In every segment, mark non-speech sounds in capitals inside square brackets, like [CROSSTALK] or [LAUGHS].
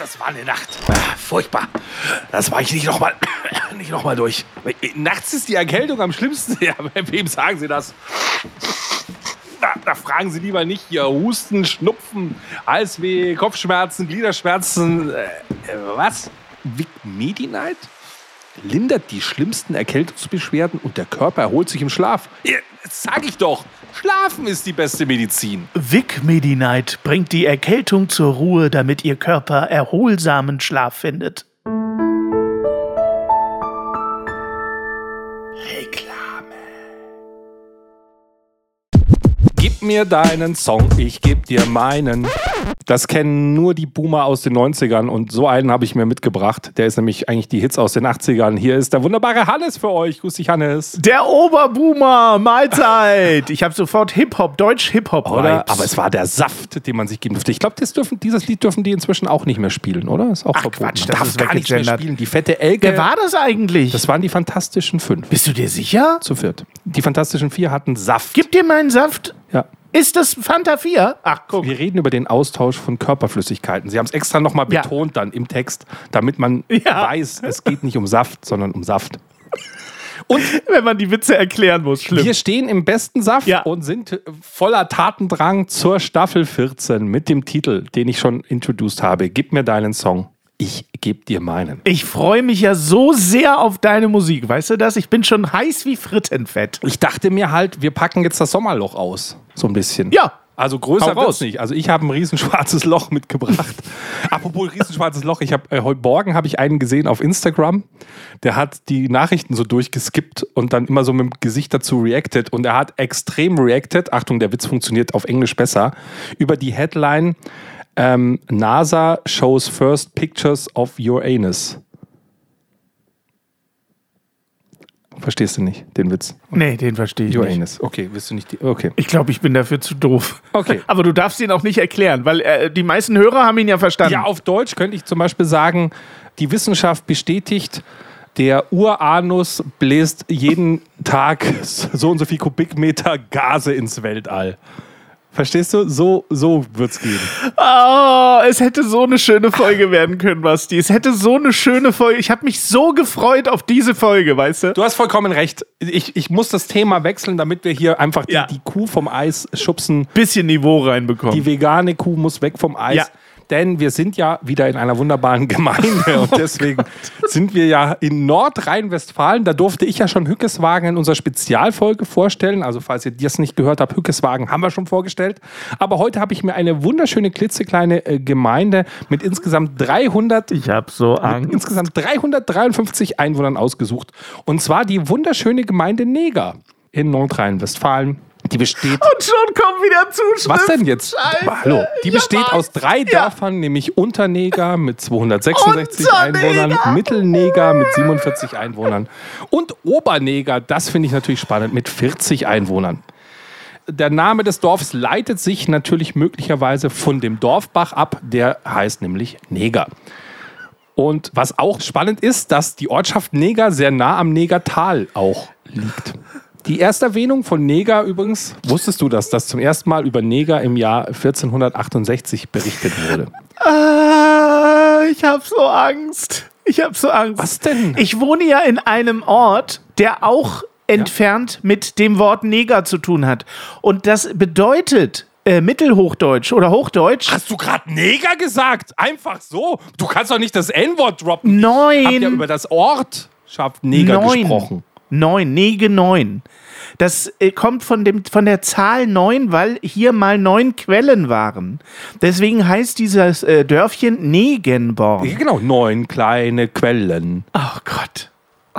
das war eine Nacht. Ah, furchtbar. Das war ich nicht nochmal noch [COUGHS] durch. Nachts ist die Erkältung am schlimmsten. [LAUGHS] Ja, wem sagen Sie das? Da, da, fragen Sie lieber nicht hier Husten, Schnupfen, Halsweh, Kopfschmerzen, Gliederschmerzen. Äh, was? Vic Medi-Night? Lindert die schlimmsten Erkältungsbeschwerden und der Körper erholt sich im Schlaf. Ja, das sag ich doch. Schlafen ist die beste Medizin. Vic Medi-Night bringt die Erkältung zur Ruhe, damit Ihr Körper erholsamen Schlaf findet. Gib mir deinen Song, ich geb dir meinen. Das kennen nur die Boomer aus den 90ern und so einen habe ich mir mitgebracht. Der ist nämlich eigentlich die Hits aus den 80ern. Hier ist der wunderbare Hannes für euch. Grüß dich, Hannes. Der Oberboomer, Mahlzeit. Ich habe sofort Hip-Hop, Deutsch-Hip-Hop. Oder? Aber es war der Saft, den man sich geben durfte. Ich glaube, dieses Lied dürfen die inzwischen auch nicht mehr spielen, oder? Ist auch Ach, verboten. Quatsch, das Darf ist gar nicht mehr spielen. Die fette Elke. Wer war das eigentlich? Das waren die Fantastischen Fünf. Bist du dir sicher? Zu viert. Die Fantastischen Vier hatten Saft. Gib dir meinen Saft. Ja. Ist das Fanta 4? Ach, guck. Wir reden über den Austausch von Körperflüssigkeiten. Sie haben es extra nochmal Ja. betont dann im Text, damit man Ja. weiß, es geht nicht um Saft, sondern um Saft. Und [LAUGHS] Wenn man die Witze erklären muss, schlimm. wir stehen im besten Saft Ja. und sind voller Tatendrang zur Staffel 14 mit dem Titel, den ich schon introduced habe. Gib mir deinen Song. Ich geb dir meinen. Ich freue mich ja so sehr auf deine Musik. Weißt du das? Ich bin schon heiß wie Frittenfett. Ich dachte mir halt, wir packen jetzt das Sommerloch aus. So ein bisschen. Ja. Also größer wird's nicht. Also ich habe ein riesenschwarzes Loch mitgebracht. [LAUGHS] Apropos riesenschwarzes Loch, ich habe äh, heute Morgen habe ich einen gesehen auf Instagram. Der hat die Nachrichten so durchgeskippt und dann immer so mit dem Gesicht dazu reacted und er hat extrem reacted. Achtung, der Witz funktioniert auf Englisch besser über die Headline ähm, NASA shows first pictures of your anus. Verstehst du nicht den Witz? Nee, den verstehe ich Your nicht. anus. Okay, willst du nicht die, okay. Ich glaube, ich bin dafür zu doof. Okay. [LAUGHS] Aber du darfst ihn auch nicht erklären, weil äh, die meisten Hörer haben ihn ja verstanden. Ja, auf Deutsch könnte ich zum Beispiel sagen, die Wissenschaft bestätigt, der Uranus bläst jeden Tag so und so viel Kubikmeter Gase ins Weltall. Verstehst du? So, so wird's gehen. Oh, es hätte so eine schöne Folge werden können, Basti. Es hätte so eine schöne Folge. Ich habe mich so gefreut auf diese Folge, weißt du? Du hast vollkommen recht. Ich, ich muss das Thema wechseln, damit wir hier einfach die, Ja. die Kuh vom Eis schubsen. Bisschen Niveau reinbekommen. Die vegane Kuh muss weg vom Eis. Ja. Denn wir sind ja wieder in einer wunderbaren Gemeinde [LAUGHS] und deswegen sind wir ja in Nordrhein-Westfalen. Da durfte ich ja schon Hückeswagen in unserer Spezialfolge vorstellen. Also falls ihr das nicht gehört habt, Hückeswagen haben wir schon vorgestellt. Aber heute habe ich mir eine wunderschöne klitzekleine äh, Gemeinde mit insgesamt 300 ich habe so Angst. insgesamt 353 Einwohnern ausgesucht. Und zwar die wunderschöne Gemeinde Neger in Nordrhein-Westfalen. Die besteht Und schon kommen wieder Zuschriften. was denn jetzt? Scheiße. Hallo. Die Ja, besteht Max. aus drei Ja. Dörfern, nämlich Unterneger mit 266 Unterneger. Einwohnern, Mittelneger mit 47 Einwohnern und Oberneger, das finde ich natürlich spannend, mit 40 Einwohnern. Der Name des Dorfs leitet sich natürlich möglicherweise von dem Dorfbach ab, der heißt nämlich Neger. Und was auch spannend ist, dass die Ortschaft Neger sehr nah am Negertal auch liegt. Die erste Erwähnung von Neger übrigens, wusstest du das, dass zum ersten Mal über Neger im Jahr 1468 berichtet wurde? Ah, ich habe so Angst. Ich habe so Angst. Was denn? Ich wohne ja in einem Ort, der auch entfernt mit dem Wort Neger zu tun hat. Und das bedeutet äh, Mittelhochdeutsch oder Hochdeutsch Hast du gerade Neger gesagt? Einfach so? Du kannst doch nicht das N-Wort droppen. Ich neun. hab ja über das Ort schafft Neger neun. gesprochen. Neun, Nege neun. Das äh, kommt von, dem, von der Zahl neun, weil hier mal neun Quellen waren. Deswegen heißt dieses äh, Dörfchen Negenborn. Genau, neun kleine Quellen. Oh Gott.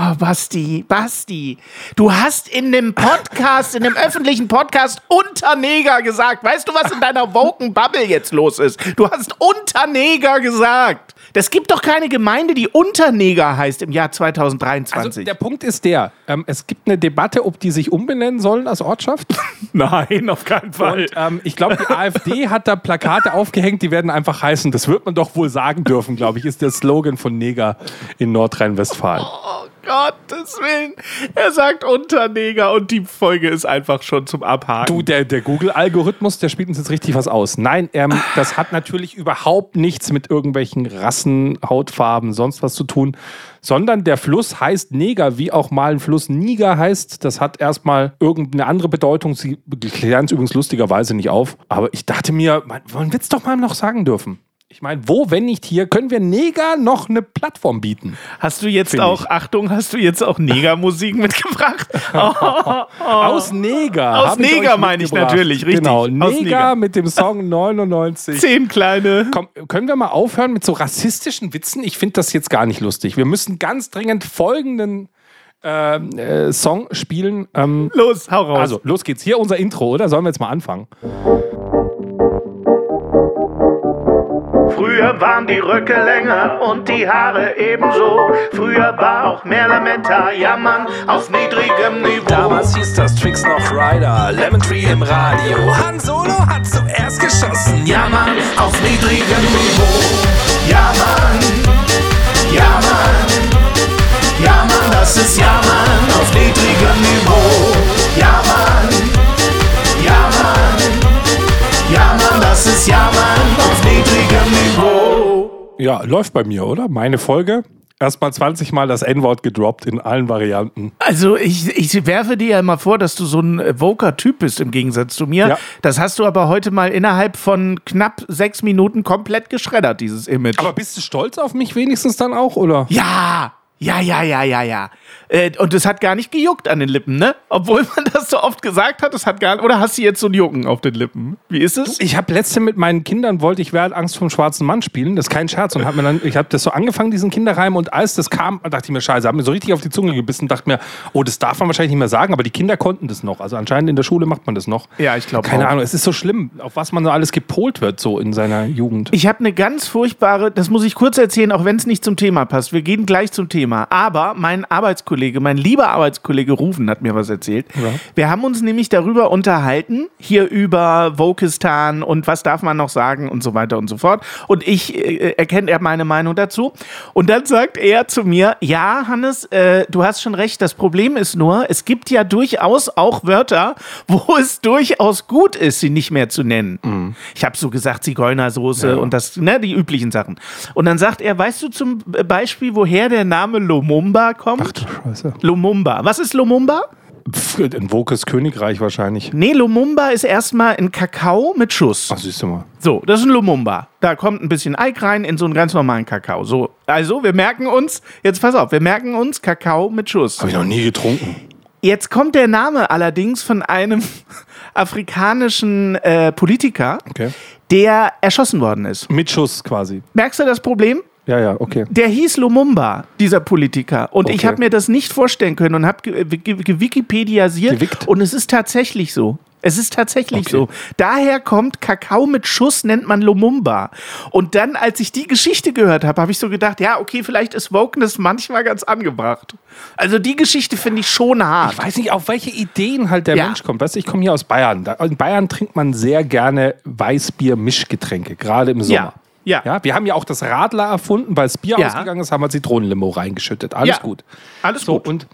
Oh, Basti, Basti, du hast in dem Podcast, in dem öffentlichen Podcast Unterneger gesagt. Weißt du, was in deiner woken Bubble jetzt los ist? Du hast Unterneger gesagt. Das gibt doch keine Gemeinde, die Unterneger heißt im Jahr 2023. Also der Punkt ist der, ähm, es gibt eine Debatte, ob die sich umbenennen sollen als Ortschaft. [LAUGHS] Nein, auf keinen Fall. Und ähm, ich glaube, die AfD hat da Plakate aufgehängt, die werden einfach heißen. Das wird man doch wohl sagen dürfen, glaube ich, ist der Slogan von Neger in Nordrhein-Westfalen. oh Gottes Willen. Er sagt Unterneger und die Folge ist einfach schon zum Abhaken. Du, der, der Google-Algorithmus, der spielt uns jetzt richtig was aus. Nein, ähm, das hat natürlich überhaupt nichts mit irgendwelchen Rassen, Hautfarben, sonst was zu tun, sondern der Fluss heißt Neger, wie auch mal ein Fluss Niger heißt. Das hat erstmal irgendeine andere Bedeutung. Sie klären es übrigens lustigerweise nicht auf. Aber ich dachte mir, man, man wird es doch mal noch sagen dürfen. Ich meine, wo, wenn nicht hier, können wir Neger noch eine Plattform bieten? Hast du jetzt Find auch, ich. Achtung, hast du jetzt auch Negermusik [LAUGHS] mitgebracht? Oh, [LAUGHS] Aus Neger. Aus ich Neger meine ich natürlich, richtig. Genau, Neger. mit dem Song 99. Zehn kleine. Komm, können wir mal aufhören mit so rassistischen Witzen? Ich finde das jetzt gar nicht lustig. Wir müssen ganz dringend folgenden ähm, äh, Song spielen. Ähm, Los, hau raus. also, los geht's. Hier unser Intro, oder? Sollen wir jetzt mal anfangen? Früher waren die Röcke länger und die Haare ebenso. Früher war auch mehr Lametta, jammern auf niedrigem Niveau. Damals hieß das Tricks noch Rider, Lemon Tree im Radio. Han Solo hat zuerst geschossen. Ja, Mann, auf niedrigem Niveau. Ja, Mann, ja, Mann, ja, Mann, das ist Ja, Mann, auf niedrigem Niveau. Ja, Mann, Ja, läuft bei mir, oder? Meine Folge. Erstmal 20 Mal das N-Wort gedroppt in allen Varianten. Also ich, ich werfe dir ja mal vor, dass du so ein äh, Voker-Typ bist im Gegensatz zu mir. Ja. Das hast du aber heute mal innerhalb von knapp sechs Minuten komplett geschreddert, dieses Image. Aber bist du stolz auf mich wenigstens dann auch, oder? Ja, ja, ja, ja, ja, ja. Äh, und es hat gar nicht gejuckt an den Lippen, ne? Obwohl [LAUGHS] man das so oft gesagt hat, es hat gar Oder hast du jetzt so ein Jucken auf den Lippen? Wie ist es? Ich habe letzte mit meinen Kindern wollte ich Wer hat Angst vom schwarzen Mann spielen. Das ist kein Scherz. Und hab mir dann, ich habe das so angefangen, diesen Kinderreim. Und als das kam, dachte ich mir, scheiße, hab mir so richtig auf die Zunge gebissen. Dachte mir, oh, das darf man wahrscheinlich nicht mehr sagen. Aber die Kinder konnten das noch. Also anscheinend in der Schule macht man das noch. Ja, ich glaube Keine auch. Ahnung, es ist so schlimm, auf was man so alles gepolt wird, so in seiner Jugend. Ich habe eine ganz furchtbare, das muss ich kurz erzählen, auch wenn es nicht zum Thema passt. Wir gehen gleich zum Thema. Aber mein Arbeitskollege, mein lieber Arbeitskollege Rufen hat mir was erzählt. Wir haben uns nämlich darüber unterhalten, hier über Vokistan und was darf man noch sagen und so weiter und so fort. Und ich äh, erkennt er meine Meinung dazu. Und dann sagt er zu mir, ja, Hannes, äh, du hast schon recht, das Problem ist nur, es gibt ja durchaus auch Wörter, wo es durchaus gut ist, sie nicht mehr zu nennen. Ich habe so gesagt, Zigeunersoße und das, ne, die üblichen Sachen. Und dann sagt er, weißt du zum Beispiel, woher der Name Lumumba kommt? Scheiße. Lumumba. Was ist Lumumba? Pff, Ein Wokes Königreich wahrscheinlich. Nee, Lumumba ist erstmal ein Kakao mit Schuss. Ach, siehst du mal. So, das ist ein Lumumba. Da kommt ein bisschen Eik rein in so einen ganz normalen Kakao. So, also wir merken uns, jetzt pass auf, wir merken uns Kakao mit Schuss. Habe ich noch nie getrunken. Jetzt kommt der Name allerdings von einem [LAUGHS] afrikanischen äh, Politiker, Okay. der erschossen worden ist. Mit Schuss quasi. Merkst du das Problem? Ja, ja, okay. Der hieß Lumumba, dieser Politiker. Und ich Okay. habe mir das nicht vorstellen können und habe ge gewikipediasiert. Gewickt. Und es ist tatsächlich so. Es ist tatsächlich Okay. so. Daher kommt Kakao mit Schuss, nennt man Lumumba. Und dann, als ich die Geschichte gehört habe, habe ich so gedacht, ja, okay, vielleicht ist Wokeness manchmal ganz angebracht. Also die Geschichte finde ich schon hart. Ich weiß nicht, auf welche Ideen halt der Ja. Mensch kommt. Weißt du, ich komme hier aus Bayern. In Bayern trinkt man sehr gerne Weißbier-Mischgetränke, gerade im Sommer. Ja. Ja. Ja, wir haben ja auch das Radler erfunden, weil das Bier Ja. ausgegangen ist, haben wir Zitronenlimo reingeschüttet. Alles Ja. gut. Alles So, gut. und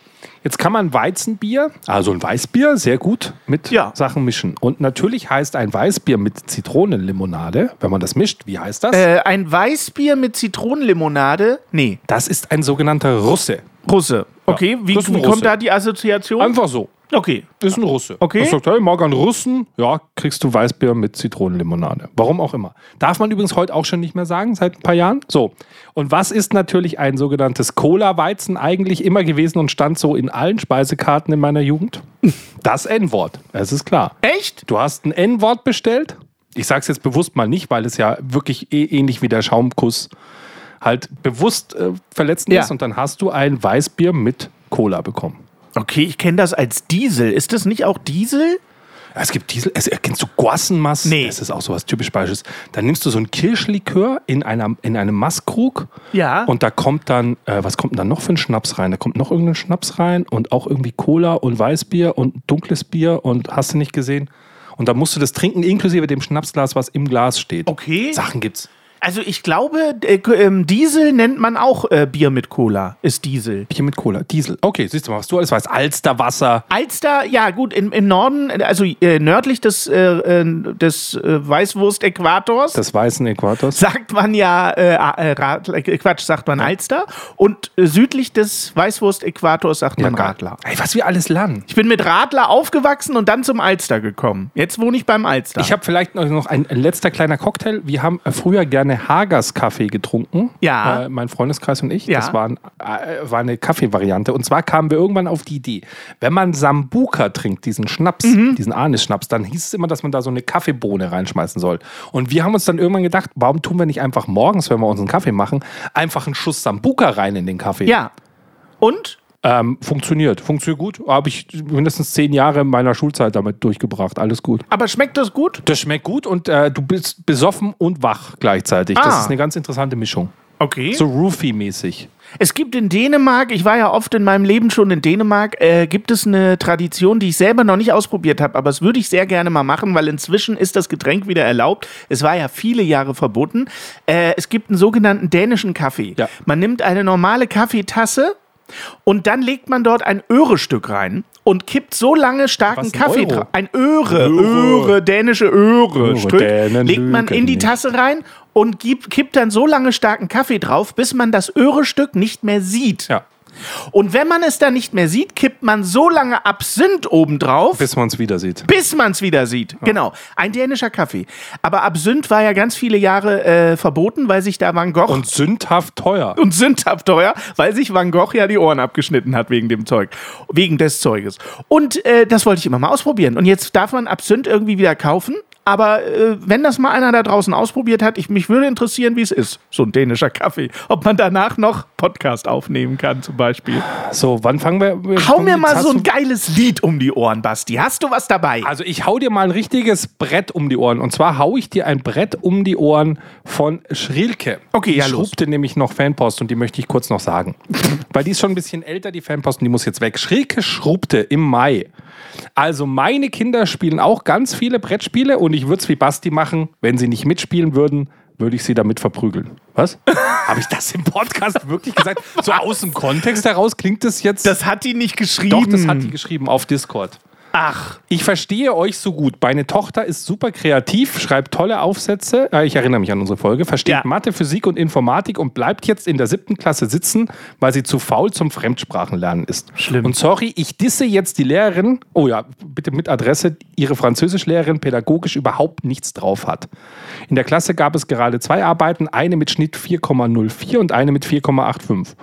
jetzt kann man Weizenbier, also ein Weißbier, sehr gut mit Ja. Sachen mischen. Und natürlich heißt ein Weißbier mit Zitronenlimonade, wenn man das mischt, wie heißt das? Äh, ein Weißbier mit Zitronenlimonade? Nee, Das ist ein sogenannter Russe. Russe. Okay, wie, wie kommt da die Assoziation? Einfach so. Okay. Das ist ein Russe. Okay. Er sagt, hey, ich mag einen Russen. Ja, kriegst du Weißbier mit Zitronenlimonade. Warum auch immer. Darf man übrigens heute auch schon nicht mehr sagen, seit ein paar Jahren. So. Und was ist natürlich ein sogenanntes Cola-Weizen eigentlich immer gewesen und stand so in allen Speisekarten in meiner Jugend? Das N-Wort. Es ist klar. Echt? Du hast ein N-Wort bestellt. Ich sag's jetzt bewusst mal nicht, weil es ja wirklich eh ähnlich wie der Schaumkuss halt bewusst äh, verletzend Ja. ist. Und dann hast du ein Weißbier mit Cola bekommen. Okay, ich kenne das als Diesel. Ist das nicht auch Diesel? Es gibt Diesel, es, kennst du Guassenmass? Nee. Das ist auch sowas typisch Bayerisches. Dann nimmst du so ein Kirschlikör in, einer, in einem Masskrug Ja. und da kommt dann, äh, was kommt denn da noch für ein Schnaps rein? Da kommt noch irgendein Schnaps rein und auch irgendwie Cola und Weißbier und dunkles Bier und hast du nicht gesehen? Und dann musst du das trinken, inklusive dem Schnapsglas, was im Glas steht. Okay. Sachen gibt's. Also ich glaube, äh, ähm, Diesel nennt man auch äh, Bier mit Cola. Ist Diesel. Bier mit Cola, Diesel. Okay, siehst du mal, was du alles weißt. Alsterwasser. Alster, ja gut, im, im Norden, also äh, nördlich des, äh, äh, des äh, Weißwurst-Äquators, Des weißen Äquators. sagt man ja, Quatsch, sagt man Alster. Und südlich des Weißwurst-Äquators sagt man Radler. Ey, was wir alles lernen. Ich bin mit Radler aufgewachsen und dann zum Alster gekommen. Jetzt wohne ich beim Alster. Ich habe vielleicht noch- ein, ein letzter kleiner Cocktail. Wir haben früher gerne Hagers Kaffee getrunken. Ja. Äh, mein Freundeskreis und ich. Ja. Das war, ein, äh, war eine Kaffeevariante. Und zwar kamen wir irgendwann auf die Idee, wenn man Sambuka trinkt, diesen Schnaps, Mhm. diesen Anis-Schnaps, dann hieß es immer, dass man da so eine Kaffeebohne reinschmeißen soll. Und wir haben uns dann irgendwann gedacht, warum tun wir nicht einfach morgens, wenn wir unseren Kaffee machen, einfach einen Schuss Sambuka rein in den Kaffee? ja. Und? Ähm, funktioniert. Funktioniert gut. Habe ich mindestens zehn Jahre meiner Schulzeit damit durchgebracht. Alles gut. Aber schmeckt das gut? Das schmeckt gut und äh, du bist besoffen und wach gleichzeitig. Ah. Das ist eine ganz interessante Mischung. Okay. So Roofie-mäßig. Es gibt in Dänemark, ich war ja oft in meinem Leben schon in Dänemark, äh, gibt es eine Tradition, die ich selber noch nicht ausprobiert habe, aber das würde ich sehr gerne mal machen, weil inzwischen ist das Getränk wieder erlaubt. Es war ja viele Jahre verboten. Äh, es gibt einen sogenannten dänischen Kaffee. Ja. Man nimmt eine normale Kaffeetasse und dann legt man dort ein Öhrestück rein und kippt so lange starken Kaffee Euro? drauf. Ein Öre, Öre. Öre, dänische Öre-Stück. Dänen Legt man in die. Tasse rein und gibt, kippt dann so lange starken Kaffee drauf, bis man das Öhrestück nicht mehr sieht. Ja. Und wenn man es dann nicht mehr sieht, kippt man so lange Absinth obendrauf, Bis man es wieder sieht. bis man es wieder sieht. Genau. Ein dänischer Kaffee. Aber Absinth war ja ganz viele Jahre äh, verboten, weil sich da Van Gogh Und sündhaft teuer. und sündhaft teuer, weil sich Van Gogh ja die Ohren abgeschnitten hat wegen dem Zeug, wegen des Zeuges. Und äh, das wollte ich immer mal ausprobieren. Und jetzt darf man Absinth irgendwie wieder kaufen. Aber äh, wenn das mal einer da draußen ausprobiert hat, ich, mich würde interessieren, wie es ist, so ein dänischer Kaffee. Ob man danach noch Podcast aufnehmen kann, zum Beispiel. So, wann fangen wir? wir Hau mir mal so ein geiles Lied um die Ohren, Basti. Hast du was dabei? Also ich hau dir mal ein richtiges Brett um die Ohren. Und zwar hau ich dir ein Brett um die Ohren von Schrilke. Okay, ja, los. schrubte nämlich noch Fanpost und die möchte ich kurz noch sagen. [LAUGHS] Weil die ist schon ein bisschen älter, die Fanpost, und die muss jetzt weg. Schrilke schrubte im Mai. Also meine Kinder spielen auch ganz viele Brettspiele und ich würde es wie Basti machen, wenn sie nicht mitspielen würden, würde ich sie damit verprügeln. Was? [LAUGHS] Habe ich das im Podcast wirklich gesagt? So aus dem Kontext heraus klingt das jetzt. das hat die nicht geschrieben. doch, das hat die geschrieben auf Discord. Ach, Ich verstehe euch so gut. Meine Tochter ist super kreativ, schreibt tolle Aufsätze. Äh, Ich erinnere mich an unsere Folge. Versteht Ja. Mathe, Physik und Informatik und bleibt jetzt in der siebten Klasse sitzen, weil sie zu faul zum Fremdsprachenlernen ist. Schlimm. Und sorry, ich disse jetzt die Lehrerin. Oh ja, bitte mit Adresse. Ihre Französischlehrerin pädagogisch überhaupt nichts drauf hat. In der Klasse gab es gerade zwei Arbeiten, eine mit Schnitt 4,04 und eine mit 4,85.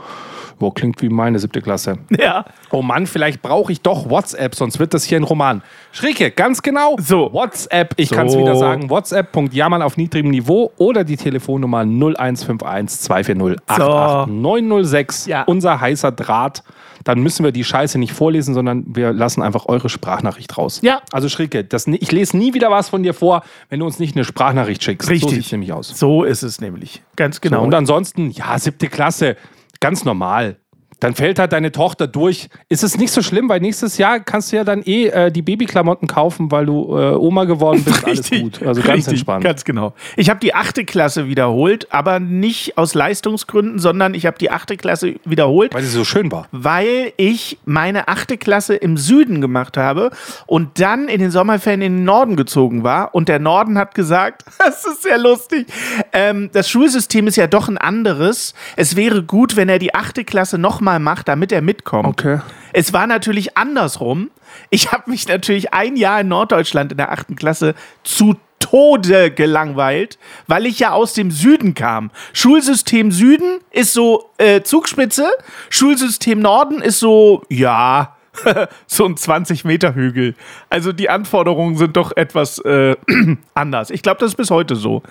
Oh, klingt wie meine siebte Klasse. ja. Oh Mann, vielleicht brauche ich doch WhatsApp, sonst wird das hier ein Roman. Schricke, ganz genau. So. WhatsApp, ich So. kann es wieder sagen. WhatsApp.jammern auf niedrigem Niveau oder die Telefonnummer 0151 240 88906. Ja. Unser heißer Draht. Dann müssen wir die Scheiße nicht vorlesen, sondern wir lassen einfach eure Sprachnachricht raus. Ja. Also Schricke, das, ich lese nie wieder was von dir vor, wenn du uns nicht eine Sprachnachricht schickst. Richtig. So sieht es nämlich aus. So ist es nämlich. Ganz genau. Und ansonsten, ja, siebte Klasse, ganz normal. Dann fällt halt deine Tochter durch. Ist es nicht so schlimm, weil nächstes Jahr kannst du ja dann eh äh, die Babyklamotten kaufen, weil du äh, Oma geworden bist. Alles gut. Also ganz richtig, entspannt. Ganz genau. Ich habe die achte Klasse wiederholt, aber nicht aus Leistungsgründen, sondern ich habe die achte Klasse wiederholt, weil sie so schön war. weil ich meine achte Klasse im Süden gemacht habe und dann in den Sommerferien in den Norden gezogen war. Und der Norden hat gesagt, [LAUGHS] das ist sehr lustig, ähm, das Schulsystem ist ja doch ein anderes. Es wäre gut, wenn er die achte Klasse nochmal macht, damit er mitkommt. Okay. Es war natürlich andersrum. Ich habe mich natürlich ein Jahr in Norddeutschland in der achten Klasse zu Tode gelangweilt, weil ich ja aus dem Süden kam. Schulsystem Süden ist so äh, Zugspitze, Schulsystem Norden ist so, ja, [LAUGHS] so ein 20 Meter Hügel. Also die Anforderungen sind doch etwas äh, [CLEARS THROAT] anders. Ich glaube, das ist bis heute so.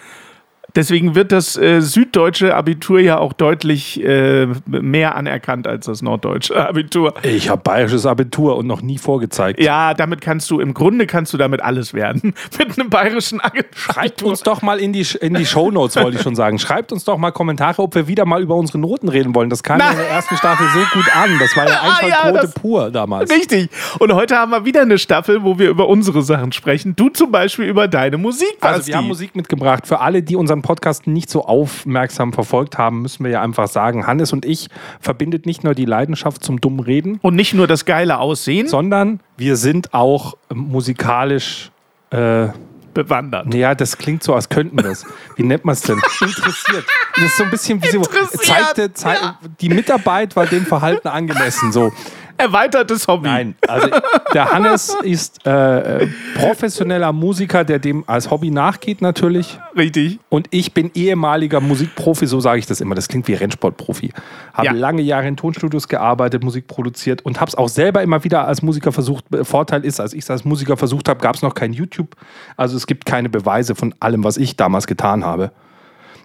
Deswegen wird das äh, süddeutsche Abitur ja auch deutlich äh, mehr anerkannt als das norddeutsche [LAUGHS] Abitur. Ich habe bayerisches Abitur und noch nie vorgezeigt. Ja, damit kannst du, im Grunde kannst du damit alles werden. [LAUGHS] Mit einem bayerischen Abitur. Schreibt uns doch mal in die, in die Shownotes, wollte ich schon sagen. Schreibt uns doch mal Kommentare, ob wir wieder mal über unsere Noten reden wollen. Das kam ja in der ersten Staffel so gut an. Das war ja [LAUGHS] Ah, ja, pur damals. Richtig. Und heute haben wir wieder eine Staffel, wo wir über unsere Sachen sprechen. Du zum Beispiel über deine Musik, Also wir haben Musik mitgebracht für alle, die unseren Podcast nicht so aufmerksam verfolgt haben, müssen wir ja einfach sagen, Hannes und ich verbindet nicht nur die Leidenschaft zum dummen Reden, Und nicht nur das geile Aussehen, sondern wir sind auch musikalisch äh, bewandert. Ja, das klingt so, als könnten wir das. Wie nennt man es denn? [LAUGHS] Interessiert. Das ist so ein bisschen wie so, zeigte, zei ja. die Mitarbeit war dem Verhalten angemessen. So. Erweitertes Hobby. Nein, also der Hannes ist äh, äh, professioneller Musiker, der dem als Hobby nachgeht natürlich. Richtig. Und ich bin ehemaliger Musikprofi, so sage ich das immer. Das klingt wie Rennsportprofi. Habe Ja. lange Jahre in Tonstudios gearbeitet, Musik produziert und habe es auch selber immer wieder als Musiker versucht. Vorteil ist, als ich es als Musiker versucht habe, gab es noch kein YouTube. Also es gibt keine Beweise von allem, was ich damals getan habe.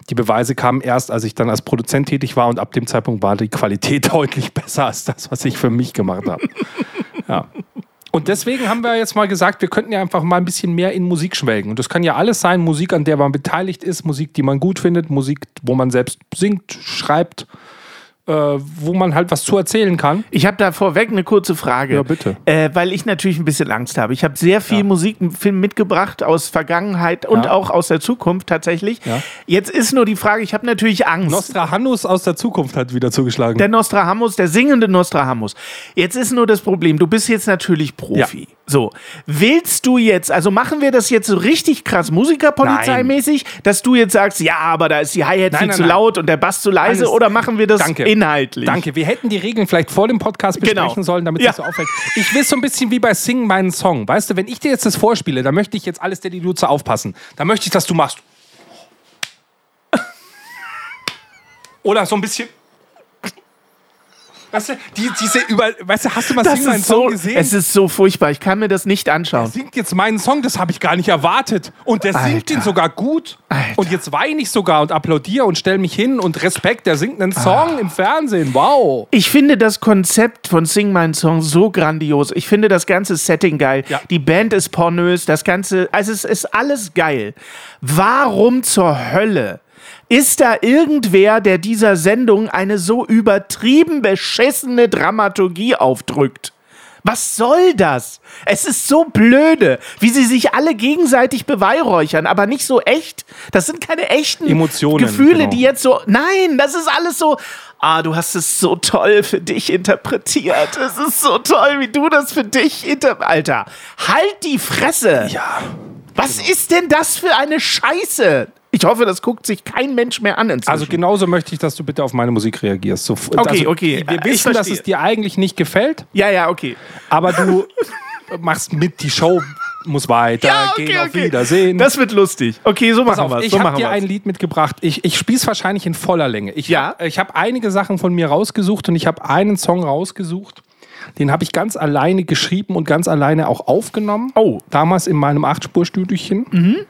Die Beweise kamen erst, als ich dann als Produzent tätig war und ab dem Zeitpunkt war die Qualität [LAUGHS] deutlich besser als das, was ich für mich gemacht habe. ja. Und deswegen haben wir jetzt mal gesagt, wir könnten ja einfach mal ein bisschen mehr in Musik schwelgen. Und das kann ja alles sein, Musik, an der man beteiligt ist, Musik, die man gut findet, Musik, wo man selbst singt, schreibt, wo man halt was zu erzählen kann. Ich habe da vorweg eine kurze Frage. Ja, bitte. Äh, weil ich natürlich ein bisschen Angst habe. Ich habe sehr viel Ja. Musikfilm mitgebracht aus Vergangenheit und Ja. auch aus der Zukunft tatsächlich. Ja. Jetzt ist nur die Frage, ich habe natürlich Angst. Nostradamus aus der Zukunft hat wieder zugeschlagen. der Nostradamus, der singende Nostradamus. Jetzt ist nur das Problem, du bist jetzt natürlich Profi. So, willst du jetzt, also machen wir das jetzt so richtig krass Musikerpolizeimäßig, dass du jetzt sagst, ja, aber da ist die Hi-Hat viel nein, zu nein. laut und der Bass zu leise Alles- oder machen wir das Danke. Inhaltlich? Danke. Wir hätten die Regeln vielleicht vor dem Podcast besprechen Genau. sollen, damit Ja. es so auffällt. Ich will so ein bisschen wie bei Sing meinen Song. Weißt du, wenn ich dir jetzt das vorspiele, dann möchte ich jetzt alles der die Luze aufpassen. Dann möchte ich, dass du machst. [LAUGHS] Oder so ein bisschen. Weißt du, die, diese über. Weißt du, hast du mal Das Sing meinen ist Song so, gesehen? es ist so furchtbar, ich kann mir das nicht anschauen. singt jetzt meinen Song, das habe ich gar nicht erwartet. Und der singt Alter. den sogar gut. Alter. Und jetzt weine ich sogar und applaudiere und stelle mich hin und Respekt, der singt einen Song im Fernsehen. Wow. Ich finde das Konzept von Sing Mein Song so grandios. Ich finde das ganze Setting geil. Ja. Die Band ist pornös, das ganze, also es ist alles geil. Warum zur Hölle ist da irgendwer, der dieser Sendung eine so übertrieben beschissene Dramaturgie aufdrückt? Was soll das? Es ist so blöde, wie sie sich alle gegenseitig beweihräuchern, aber nicht so echt. Das sind keine echten Emotionen, Gefühle, genau. die jetzt so. Nein, das ist alles so. Ah, du hast es so toll für dich interpretiert. Es ist so toll, wie du das für dich inter. Alter, halt die Fresse! Ja. Was ist denn das für eine Scheiße? Ich hoffe, das guckt sich kein Mensch mehr an inzwischen. Also genauso möchte ich, dass du bitte auf meine Musik reagierst. So, Okay, also, okay. Wir wissen, dass es dir eigentlich nicht gefällt, ja, ja, okay. aber du [LAUGHS] machst mit, die Show muss weiter, gehen auf Wiedersehen. Das wird lustig. Okay, so machen wir es. ich So habe dir wir's. ein Lied mitgebracht. Ich, ich spiele es wahrscheinlich in voller Länge. Ich Ja. ich habe einige Sachen von mir rausgesucht und ich habe einen Song rausgesucht. Den habe ich ganz alleine geschrieben und ganz alleine auch aufgenommen. Oh. Damals in meinem Achtspurstüdchen.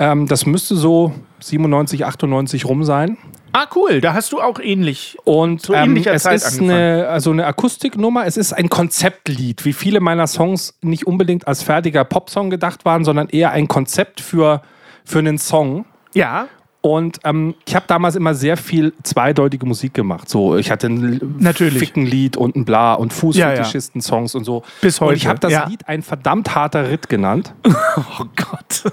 Ähm, das müsste so 97, 98 rum sein. Ah, cool. Da hast du auch ähnlich. Und Zu ähm, es Zeit ist eine, also eine Akustiknummer, es ist ein Konzeptlied, wie viele meiner Songs nicht unbedingt als fertiger Popsong gedacht waren, sondern eher ein Konzept für, für einen Song. Ja. Und ähm, ich habe damals immer sehr viel zweideutige Musik gemacht. So, ich hatte ein Natürlich. Fickenlied und ein Bla und Fußfetischisten-Songs und so. Bis Und heute, ich habe das ja. Lied ein verdammt harter Ritt genannt. [LAUGHS] Oh Gott.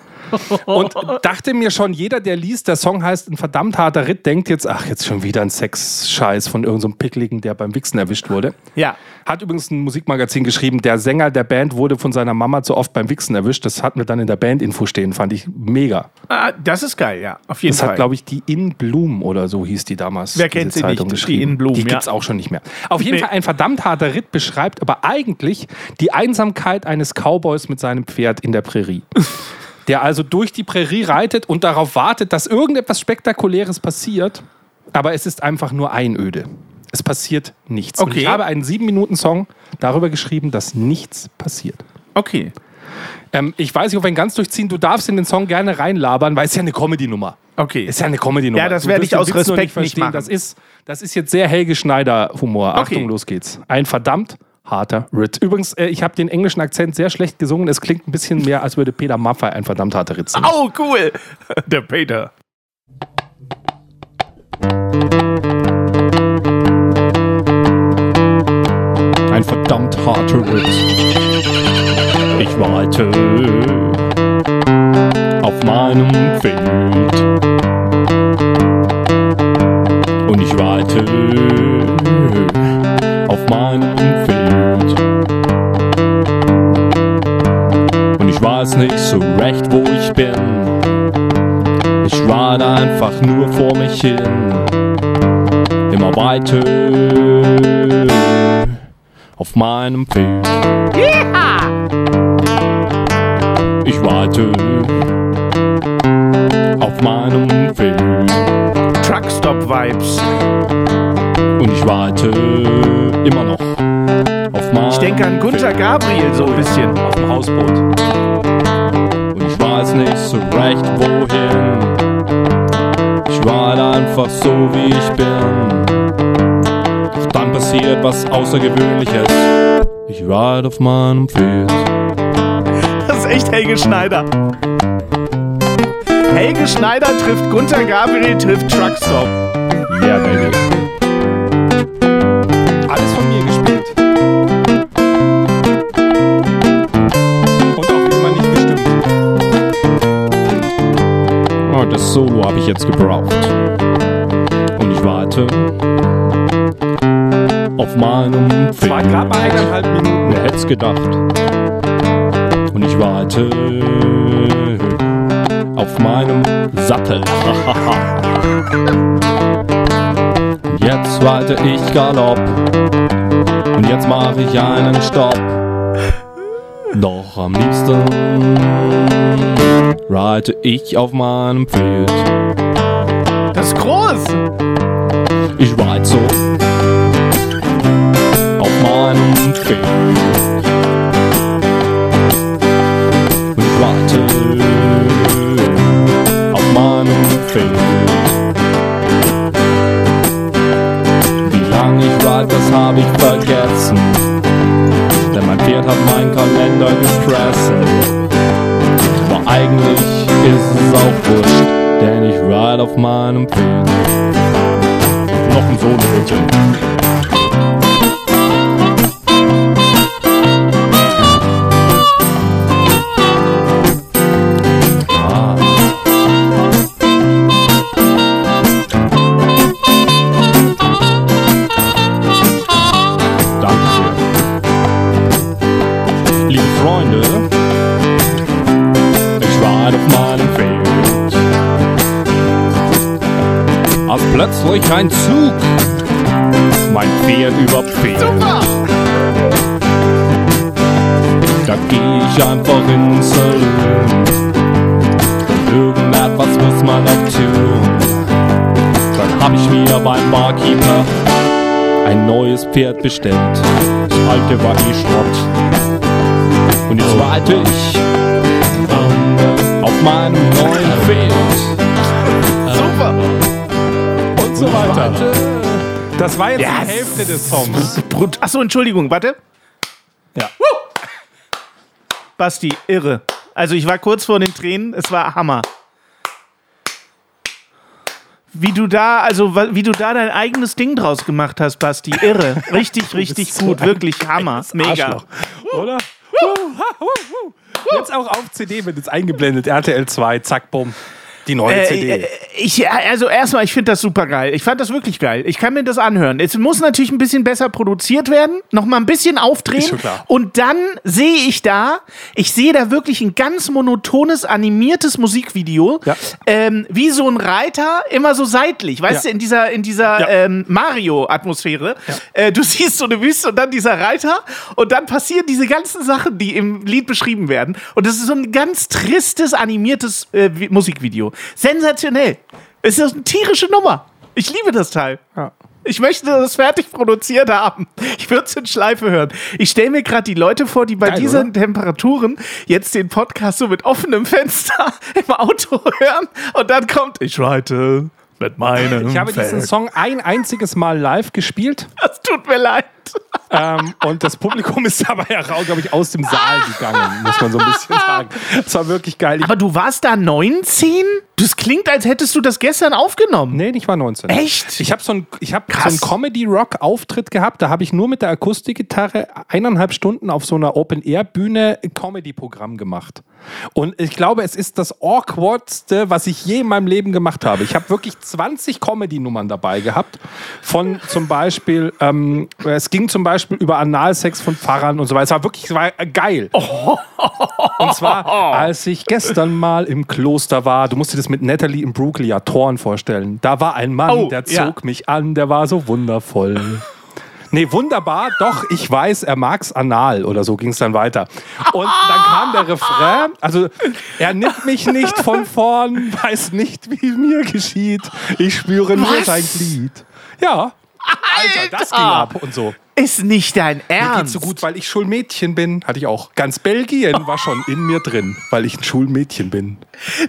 Und dachte mir schon, jeder, der liest, der Song heißt ein verdammt harter Ritt, denkt jetzt, ach, jetzt schon wieder ein Sex-Scheiß von irgendeinem so Pickligen, der beim Wichsen erwischt wurde. Ja. Hat übrigens ein Musikmagazin geschrieben, der Sänger der Band wurde von seiner Mama zu oft beim Wichsen erwischt. Das hatten wir dann in der Band-Info stehen, fand ich mega. Ah, das ist geil, ja. Auf jeden Das Fall. hat, glaube ich, die In Bloom oder so hieß die damals. Wer kennt sie Zeitung nicht, die. In Bloom, Die ja. gibt es auch schon nicht mehr. Auf jeden Nee. Fall ein verdammt harter Ritt beschreibt aber eigentlich die Einsamkeit eines Cowboys mit seinem Pferd in der Prärie. [LAUGHS] der also durch die Prärie reitet und darauf wartet, dass irgendetwas Spektakuläres passiert, aber es ist einfach nur Einöde. Es passiert nichts. Und Okay. ich habe einen sieben Minuten Song darüber geschrieben, dass nichts passiert. Okay. Ähm, ich weiß nicht, ob wir ihn ganz durchziehen. Du darfst in den Song gerne reinlabern, weil es ist ja eine Comedy-Nummer. Okay. Ist ja eine Comedy-Nummer. Ja, das werde ich aus Respekt nicht verstehen. machen. Das ist, das ist jetzt sehr Helge Schneider-Humor. Okay. Achtung, los geht's. Ein verdammt harter Ritt. Übrigens, äh, ich habe den englischen Akzent sehr schlecht gesungen. Es klingt ein bisschen mehr, als würde Peter Maffay ein verdammt harter Ritt singen. Oh, cool. Der Peter. Harter Ritt. Ich warte auf meinem Pferd. Ich reite auf meinem Pferd. Und ich weiß nicht so recht, wo ich bin. Ich reite einfach nur vor mich hin. Immer weiter auf meinem Pferd. Ich reite auf meinem Pferd. Truckstop-Vibes. Und ich warte immer noch auf mein Ich denke an Gunther Gabriel so ein bisschen. Auf dem Hausboot. Und ich weiß nicht so recht wohin. Ich warte einfach so wie ich bin. Dann passiert was Außergewöhnliches. Ich reite auf meinem Pferd. Das ist echt Helge Schneider. Helge Schneider trifft Gunther Gabriel, trifft Truckstop. Yeah, baby. Alles von mir gespielt. Und auch immer nicht gestimmt. Oh, das Solo habe ich jetzt gebraucht. Meinem war Pferd. gerade mal eineinhalb Minuten. Wer hätte es gedacht? Und ich warte auf meinem Sattel. Und jetzt reite ich Galopp. Und jetzt mache ich einen Stopp. Doch am liebsten reite ich auf meinem Pferd. Das ist groß. Ich reite so Pferd. Und ich warte auf meinem Pferd. Wie lange ich reite, das habe ich vergessen. Denn mein Pferd hat meinen Kalender gefressen. Aber eigentlich ist es auch wurscht, denn ich reite auf meinem Pferd noch ein Solo-Mädchen. Plötzlich ein Zug mein Pferd überfährt. Super. Da geh ich einfach ins Saloon. Irgendetwas muss man noch tun. Dann hab ich mir beim Barkeeper ein neues Pferd bestellt. Das alte war eh Schrott. Und jetzt warte ich auf meinem neuen Pferd. Weiter. Das war jetzt Ja, die Hälfte des Songs. Achso, Entschuldigung, warte. Ja. Basti, irre. Also ich war kurz vor den Tränen, es war Hammer. Wie du da, also wie du da dein eigenes Ding draus gemacht hast, Basti, irre. [LAUGHS] Richtig, richtig gut, wirklich Hammer, mega. Arschloch. Oder? Jetzt auch auf CD wird jetzt eingeblendet. RTL 2, zack, bumm. Die neue Äh, CD. äh, ich, also erstmal, ich finde das super geil. Ich fand das wirklich geil. Ich kann mir das anhören. Es muss natürlich ein bisschen besser produziert werden, noch mal ein bisschen aufdrehen. Ist schon klar. Und dann sehe ich da, ich sehe da wirklich ein ganz monotones, animiertes Musikvideo, Ja. ähm, wie so ein Reiter, immer so seitlich, weißt Ja. du, in dieser, in dieser Ja. ähm, Mario-Atmosphäre. Äh, du [LAUGHS] siehst so eine Wüste und dann dieser Reiter und dann passieren diese ganzen Sachen, die im Lied beschrieben werden. Und das ist so ein ganz tristes, animiertes äh, Vi- Musikvideo. Sensationell. Es ist eine tierische Nummer. Ich liebe das Teil. Ja. Ich möchte das fertig produziert haben. Ich würde es in Schleife hören. Ich stelle mir gerade die Leute vor, die bei Geil, diesen oder? Temperaturen jetzt den Podcast so mit offenem Fenster [LAUGHS] im Auto hören und dann kommt, ich reite mit meinem Ich habe diesen Feld. Song ein einziges Mal live gespielt. Das tut mir leid. Ähm, und das Publikum ist dabei heraus, glaube ich, aus dem Saal gegangen, muss man so ein bisschen sagen. Es war wirklich geil. Aber du warst da 19? Das klingt, als hättest du das gestern aufgenommen. nee, ich war 19. Echt? Ich habe so einen hab so einen Comedy-Rock-Auftritt gehabt. Da habe ich nur mit der Akustikgitarre eineinhalb Stunden auf so einer Open-Air-Bühne ein Comedy-Programm gemacht. Und ich glaube, es ist das awkwardste, was ich je in meinem Leben gemacht habe. Ich habe wirklich 20 Comedy-Nummern dabei gehabt. Von zum Beispiel, ähm, es ging zum Beispiel über Analsex von Pfarrern und so weiter. Es war wirklich, es war geil. [LAUGHS] Und zwar, als ich gestern mal im Kloster war, du musst dir das mit Natalie Imbruglia Thorn vorstellen. Da war ein Mann, Oh, der zog ja. mich an, der war so wundervoll. Nee, wunderbar, doch, ich weiß, er mag's anal oder so ging es dann weiter. Und dann kam der Refrain, also er nimmt mich nicht von vorn, weiß nicht, wie mir geschieht. Ich spüre nur Was? sein Glied. Ja. Alter, das ging ab und so. Ist nicht dein Mir Ernst. geht's so gut, weil ich Schulmädchen bin. Hatte ich auch. Ganz Belgien war schon in mir drin, weil ich ein Schulmädchen bin.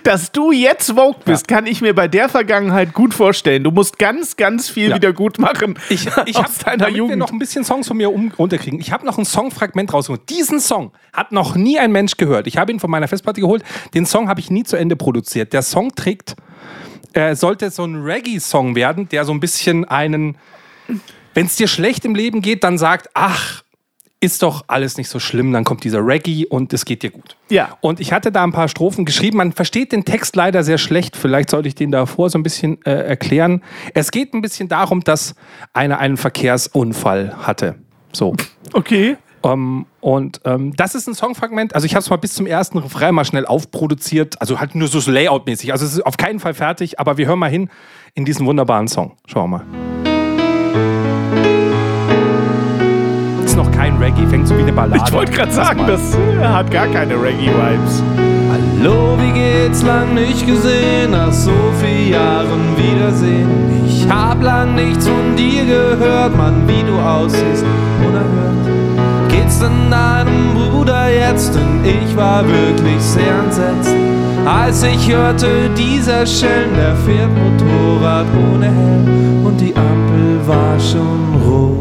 Dass du jetzt woke bist, kann ich mir bei der Vergangenheit gut vorstellen. Du musst ganz, ganz viel Ja. wieder gut machen Ich, ich [LAUGHS] habe deiner damit wir Jugend. noch ein bisschen Songs von mir um, runterkriegen. Ich habe noch ein Songfragment rausgeholt. Diesen Song hat noch nie ein Mensch gehört. Ich habe ihn von meiner Festplatte geholt. Den Song habe ich nie zu Ende produziert. Der Song trägt, äh, sollte so ein Reggae-Song werden, der so ein bisschen einen, wenn es dir schlecht im Leben geht, dann sagt, ach, ist doch alles nicht so schlimm, dann kommt dieser Reggae und es geht dir gut. Ja. Und ich hatte da ein paar Strophen geschrieben. Man versteht den Text leider sehr schlecht. Vielleicht sollte ich den davor so ein bisschen äh, erklären. Es geht ein bisschen darum, dass einer einen Verkehrsunfall hatte. So. Okay. Ähm, und ähm, das ist ein Songfragment. Also ich habe es mal bis zum ersten Refrain mal schnell aufproduziert. Also halt nur so Layout-mäßig. Also es ist auf keinen Fall fertig, aber wir hören mal hin in diesen wunderbaren Song. Schauen wir mal. Reggae, fängt so wie eine Ballade. Ich wollte gerade an. sagen, das hat gar keine Reggae-Vibes. Hallo, wie geht's? Lang nicht gesehen, nach so vielen Jahren Wiedersehen. Ich hab lang nichts von dir gehört, Mann, wie du aussiehst, unerhört. Geht's denn deinem Bruder jetzt? Denn ich war wirklich sehr entsetzt. Als ich hörte, dieser Schelm, der fährt Motorrad ohne Helm und die Ampel war schon rot.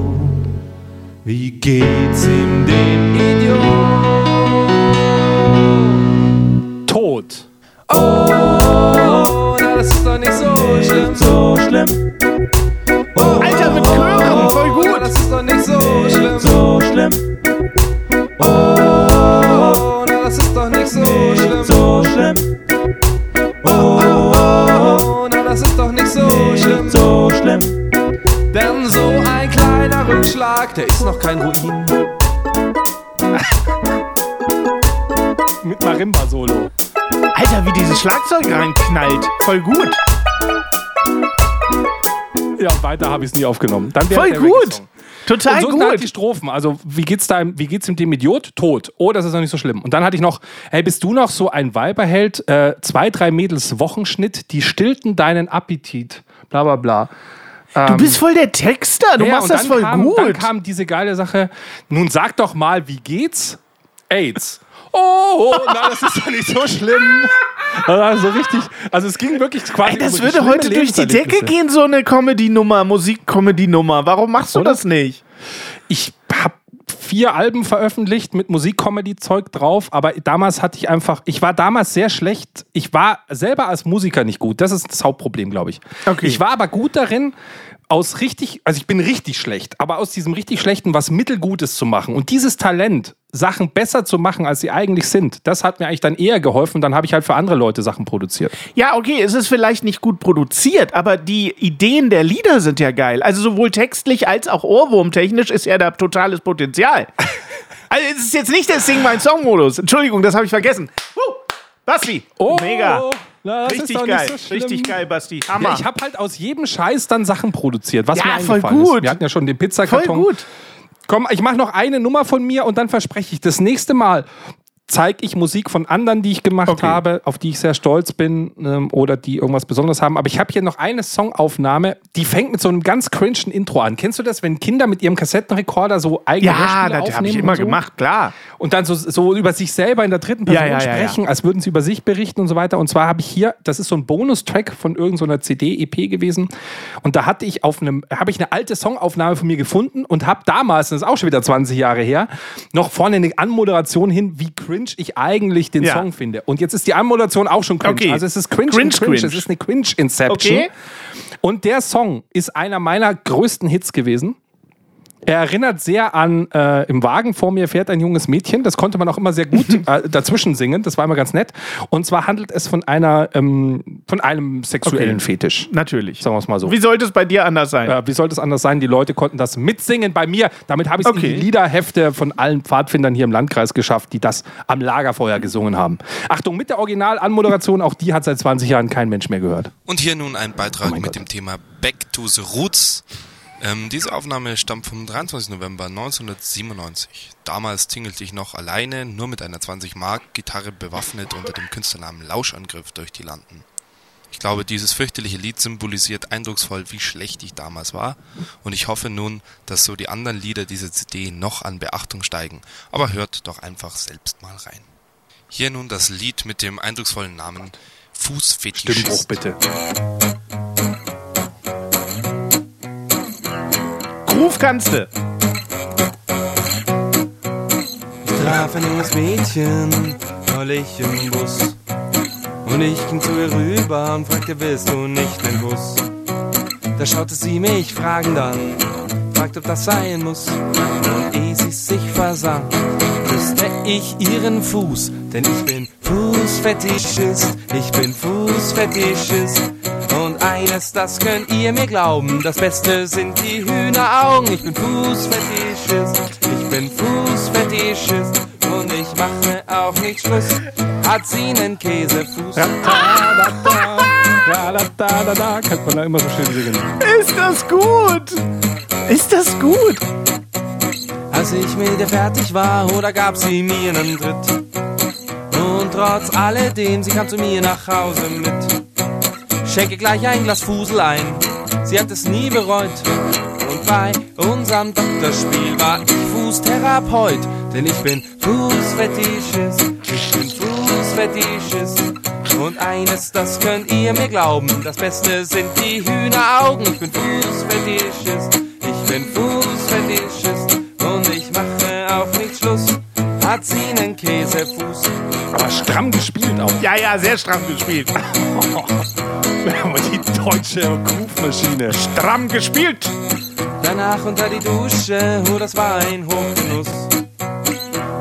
Wie geht's ihm, dem Idiot? Tot. Oh, na, das ist doch nicht so schlimm, so schlimm. Oh, Alter, mit Chören, voll gut. Na, das ist doch nicht so schlimm, so schlimm. Oh, na, das ist doch nicht so schlimm, so schlimm. Oh, na, das ist doch nicht so schlimm, so schlimm. Denn so ein Rückschlag, der ist noch kein Ruin. Mit Marimba-Solo. Alter, wie dieses Schlagzeug reinknallt. Voll gut. Ja, weiter habe ich es nie aufgenommen. Dann wäre Voll der gut. Total und so sind halt die gut. Strophen. Also, wie geht's da, wie geht's dem Idiot? Tot. Oh, das ist doch nicht so schlimm. Und dann hatte ich noch, hey, bist du noch so ein Weiberheld? Äh, zwei, drei Mädels Wochenschnitt, die stillten deinen Appetit. Bla, bla, bla. Du bist voll der Texter. Du Ja, machst das voll kam, gut. Dann kam diese geile Sache. Nun sag doch mal, wie geht's? AIDS. Oh, na, das ist doch nicht so schlimm. [LAUGHS] Also richtig, also es ging wirklich quasi. Ey, das würde heute durch die Decke gehen, so eine Comedy-Nummer, Musik-Comedy-Nummer. Warum machst du Oder? das nicht? ich habe vier Alben veröffentlicht mit Musik-Comedy-Zeug drauf, aber damals hatte ich einfach, ich war damals sehr schlecht. Ich war selber als Musiker nicht gut. Das ist das Hauptproblem, glaube ich. Okay. Ich war aber gut darin, aus richtig, also ich bin richtig schlecht, aber aus diesem richtig Schlechten was Mittelgutes zu machen. Und dieses Talent, Sachen besser zu machen, als sie eigentlich sind, das hat mir eigentlich dann eher geholfen. Dann habe ich halt für andere Leute Sachen produziert. Ja, okay, es ist vielleicht nicht gut produziert, aber die Ideen der Lieder sind ja geil. Also sowohl textlich als auch ohrwurmtechnisch ist ja da totales Potenzial. [LAUGHS] Also es ist jetzt nicht der Sing mein Song Modus. Entschuldigung, das habe ich vergessen. Uh, Basti, mega. Oh, na, das ist Richtig geil, so richtig geil, Basti. Hammer. Ja, ich habe halt aus jedem Scheiß dann Sachen produziert, was Ja, mir voll eingefallen gut. ist. Wir hatten ja schon den voll Pizzakarton. gut. Komm, ich mache noch eine Nummer von mir und dann verspreche ich, das nächste Mal, zeige ich Musik von anderen, die ich gemacht Okay. habe, auf die ich sehr stolz bin ähm, oder die irgendwas Besonderes haben. Aber ich habe hier noch eine Songaufnahme, die fängt mit so einem ganz cringen Intro an. Kennst du das, wenn Kinder mit ihrem Kassettenrekorder so eigene Ja, das habe ich immer so? gemacht, klar. Und dann so, so über sich selber in der dritten Person Ja, ja, ja, sprechen, als würden sie über sich berichten und so weiter. Und zwar habe ich hier, das ist so ein Bonustrack von irgendeiner CD, EP gewesen. Und da hatte ich auf einem, habe ich eine alte Songaufnahme von mir gefunden und habe damals, das ist auch schon wieder 20 Jahre her, noch vorne eine Anmoderation hin, wie cringe ich eigentlich den Ja. Song finde. Und jetzt ist die Anmoderation auch schon cringe. Okay. Also es ist cringe, Cringe, cringe, cringe. cringe. Es ist eine Cringe-Inception. Okay. Und der Song ist einer meiner größten Hits gewesen. Er erinnert sehr an äh, Im Wagen vor mir fährt ein junges Mädchen. Das konnte man auch immer sehr gut [LAUGHS] äh, dazwischen singen. Das war immer ganz nett. Und zwar handelt es von einer ähm, von einem sexuellen Okay. Fetisch. Natürlich. Sagen wir es mal so. Wie sollte es bei dir anders sein? Äh, wie sollte es anders sein? Die Leute konnten das mitsingen bei mir. Damit habe ich es Okay. in die Liederhefte von allen Pfadfindern hier im Landkreis geschafft, die das am Lagerfeuer gesungen haben. Achtung, mit der Original-Anmoderation, auch die hat seit 20 Jahren kein Mensch mehr gehört. Und hier nun ein Beitrag mein mit Gott. dem Thema Back to the Roots. Ähm, diese Aufnahme stammt vom 23. November 1997. Damals tingelte ich noch alleine, nur mit einer 20 Mark Gitarre bewaffnet unter dem Künstlernamen Lauschangriff durch die Landen. Ich glaube, dieses fürchterliche Lied symbolisiert eindrucksvoll, wie schlecht ich damals war. Und ich hoffe nun, dass so die anderen Lieder dieser CD noch an Beachtung steigen. Aber hört doch einfach selbst mal rein. Hier nun das Lied mit dem eindrucksvollen Namen Fußfetischist. Stimmbruch bitte. Groove kannst du. traf ein junges Mädchen neulich im Bus. Und ich ging zu ihr rüber und fragte, willst du nicht den Bus? Da schaute sie mich fragend an, fragte, ob das sein muss. Und ehe sie sich versah, küsste ich ihren Fuß. Denn ich bin Fußfetischist, ich bin Fußfetischist. Und eines, das könnt ihr mir glauben, das Beste sind die Hühneraugen. Ich bin Fußfetischist, ich bin Fußfetischist. Und ich mache auch nicht Schluss, hat sie nen Käsefuß. Da, da, da, ja, da, da, da, da, kann man da immer so schön singen. Ist das gut? Ist das gut? Als ich mit ihr fertig war, oder gab sie mir einen Tritt. Trotz alledem, sie kam zu mir nach Hause mit. Schenke gleich ein Glas Fusel ein, sie hat es nie bereut. Und bei unserem Doktorspiel war ich Fußtherapeut, denn ich bin Fußfetischist, ich bin Fußfetischist. Und eines, das könnt ihr mir glauben, das Beste sind die Hühneraugen. Ich bin Fußfetischist, ich bin Fußfetischist. Und ich mache auch nicht Schluss, hat sie nen Käsefuß. Aber stramm gespielt auch. Ja, ja, sehr stramm gespielt. [LAUGHS] Die deutsche Groove-Maschine. Stramm gespielt. Danach unter die Dusche, oh, das war ein Hochgenuss.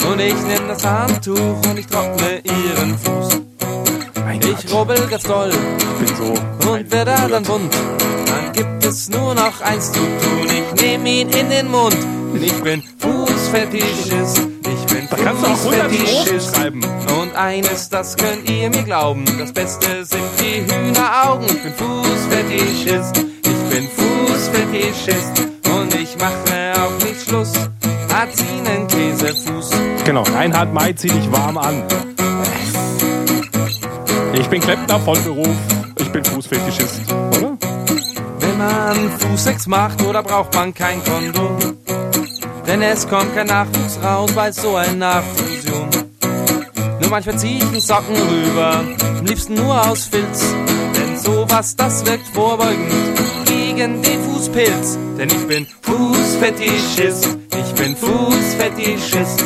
Und ich nehm das Handtuch und ich trockne ihren Fuß. Mein Ich rubbel ganz doll ich bin so. und werde dann wund. Dann gibt es nur noch eins zu tun, ich nehm ihn in den Mund. Denn ich bin Fußfetischist, ich bin Da kannst du auch 100 Strophen Fußfetischist. schreiben. Und eines, das könnt ihr mir glauben, das Beste sind die Hühneraugen. Ich bin Fußfetischist, ich bin Fußfetischist. Und ich mache auch nicht Schluss, hat sie nen Käsefuß. Genau, Reinhard May zieh dich warm an. Ich bin Klempner von Beruf. Ich bin Fußfetischist, oder? Wenn man Fußsex macht, oder braucht man kein Kondom? Denn es kommt kein Nachwuchs raus, weil so ein Nachfusion. Nur manchmal zieh ich einen Socken rüber, am liebsten nur aus Filz. Denn sowas, das wirkt vorbeugend gegen den Fußpilz. Denn ich bin Fußfetischist, ich bin Fußfetischist.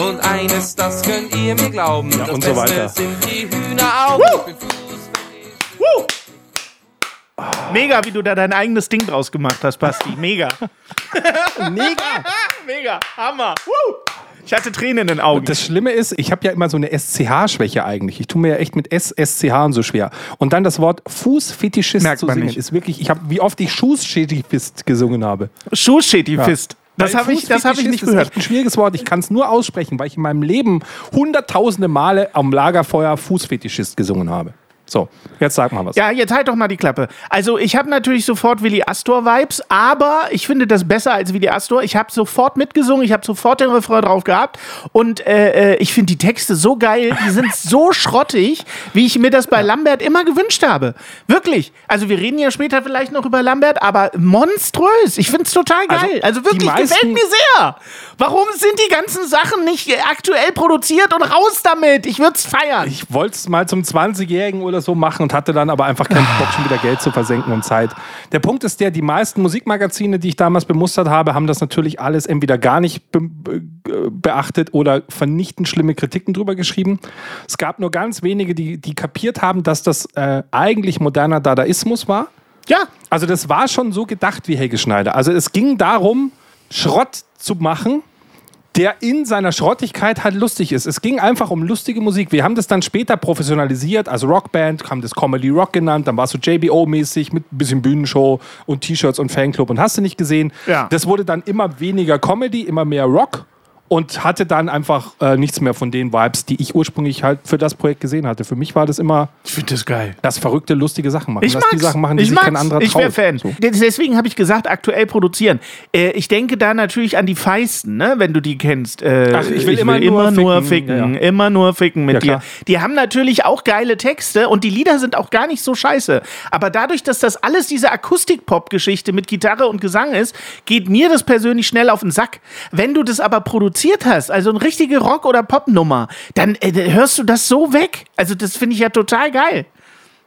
Und eines, das könnt ihr mir glauben, das und so Beste weiter. sind die bin Fußfetischist. Mega, wie du da dein eigenes Ding draus gemacht hast, Basti. Mega. [LAUGHS] Mega! [LAUGHS] Mega. Hammer. Woo. Ich hatte Tränen in den Augen. Das Schlimme ist, ich habe ja immer so eine SCH-Schwäche eigentlich. Ich tue mir ja echt mit S, SCH und so schwer. Und dann das Wort Fußfetischist Merkt zu singen, nicht. ist wirklich, ich habe, wie oft ich Schuhschädigfist gesungen habe. Schuhschädifist. Das Weil habe ich, das hab ich nicht ist gehört. echt ein schwieriges Wort. Ich kann es nur aussprechen, weil ich in meinem Leben hunderttausende Male am Lagerfeuer Fußfetischist gesungen habe. So, jetzt sag mal was. Ja, jetzt halt doch mal die Klappe. Also, ich habe natürlich sofort Willi Astor-Vibes, aber ich finde das besser als Willi Astor. Ich habe sofort mitgesungen, ich habe sofort den Refrain drauf gehabt und äh, äh, ich finde die Texte so geil, die sind [LAUGHS] so schrottig, wie ich mir das bei Lambert immer gewünscht habe. Wirklich. Also, wir reden ja später vielleicht noch über Lambert, aber monströs. Ich finde es total geil. Also, die wirklich, gefällt mir sehr. Warum sind die ganzen Sachen nicht aktuell produziert und raus damit? Ich würde es feiern. Ich wollte es mal zum 20-Jährigen oder so machen und hatte dann aber einfach keinen Bock, schon wieder Geld zu versenken und Zeit. Der Punkt ist der, die meisten Musikmagazine, die ich damals bemustert habe, haben das natürlich alles entweder gar nicht be beachtet oder vernichtend schlimme Kritiken drüber geschrieben. Es gab nur ganz wenige, die, die kapiert haben, dass das äh, eigentlich moderner Dadaismus war. ja, Also das war schon so gedacht wie Helge Schneider. Also es ging darum, Schrott zu machen, der in seiner Schrottigkeit halt lustig ist. Es ging einfach um lustige Musik. Wir haben das dann später professionalisiert, also Rockband, haben das Comedy Rock genannt, dann war es so JBO-mäßig mit ein bisschen Bühnenshow und T-Shirts und Fanclub und hast du nicht gesehen. Ja. Das wurde dann immer weniger Comedy, immer mehr Rock und hatte dann einfach äh, nichts mehr von den Vibes, die ich ursprünglich halt für das Projekt gesehen hatte. Für mich war das immer ich finde das geil. das verrückte, lustige Sachen machen. Ich Lass mag's. die Sachen machen, die ich sich mag's. kein anderer Ich traut. wäre Fan. So. Des- Deswegen habe ich gesagt, aktuell produzieren. Äh, ich denke da natürlich an die Feisten, ne? wenn du die kennst. Äh, Ach, ich will immer nur nur ficken. ficken. Ja, Immer nur ficken mit Ja, dir. Die haben natürlich auch geile Texte und die Lieder sind auch gar nicht so scheiße. Aber dadurch, dass das alles diese Akustik-Pop-Geschichte mit Gitarre und Gesang ist, geht mir das persönlich schnell auf den Sack. Wenn du das aber produziert hast, also eine richtige Rock- oder Pop-Nummer, dann äh, hörst du das so weg. Also das finde ich ja total geil.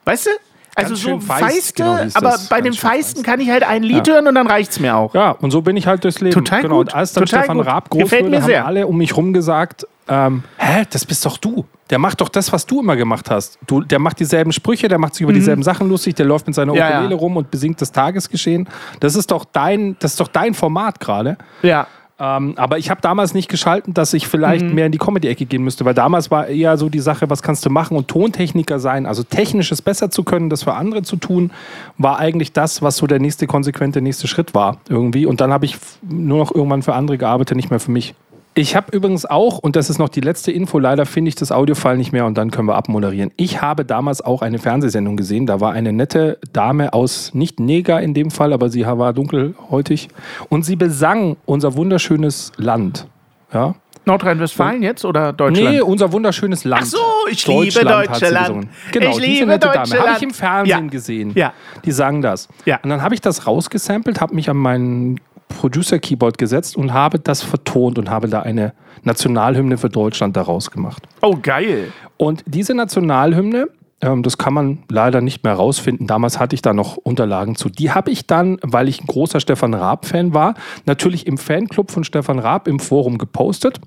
Weißt du? Also so Feiste, genau aber bei schön Feisten feist. kann ich halt ein Lied hören und dann reicht's mir auch. Ja, und so bin ich halt durchs Leben. Total genau. gut, Und als dann total Stefan gut. Raab groß Gefällt wurde, mir haben sehr. alle um mich rum gesagt, ähm, hä, das bist doch du. Der macht doch das, was du immer gemacht hast. Du, der macht dieselben Sprüche, der macht sich über dieselben Sachen lustig, der läuft mit seiner Mhm. Ja, Ukulele ja. rum und besingt das Tagesgeschehen. Das ist doch dein, das ist doch dein Format gerade. Ja. Ähm, aber ich habe damals nicht geschalten, dass ich vielleicht Mhm. mehr in die Comedy-Ecke gehen müsste, weil damals war eher so die Sache, was kannst du machen und Tontechniker sein, also technisches besser zu können, das für andere zu tun, war eigentlich das, was so der nächste konsequente nächste Schritt war irgendwie. Und dann habe ich nur noch irgendwann für andere gearbeitet, nicht mehr für mich. Ich habe übrigens auch, und das ist noch die letzte Info, leider finde ich das Audiofile nicht mehr und dann können wir abmoderieren. Ich habe damals auch eine Fernsehsendung gesehen. Da war eine nette Dame aus, nicht Neger in dem Fall, aber sie war dunkelhäutig. Und sie besang unser wunderschönes Land. Ja? Nordrhein-Westfalen jetzt oder Deutschland? Nee, unser wunderschönes Land. Ach so, ich liebe hat sie Deutschland. Genau, Ich diese liebe nette Dame. Deutschland. Habe ich im Fernsehen Ja. gesehen. Ja. Die sagen das. Ja. Und dann habe ich das rausgesampelt, habe mich an meinen Producer-Keyboard gesetzt und habe das vertont und habe da eine Nationalhymne für Deutschland daraus gemacht. Oh, geil. Und diese Nationalhymne, ähm, das kann man leider nicht mehr rausfinden. Damals hatte ich da noch Unterlagen zu. Die habe ich dann, weil ich ein großer Stefan Raab-Fan war, natürlich im Fanclub von Stefan Raab im Forum gepostet.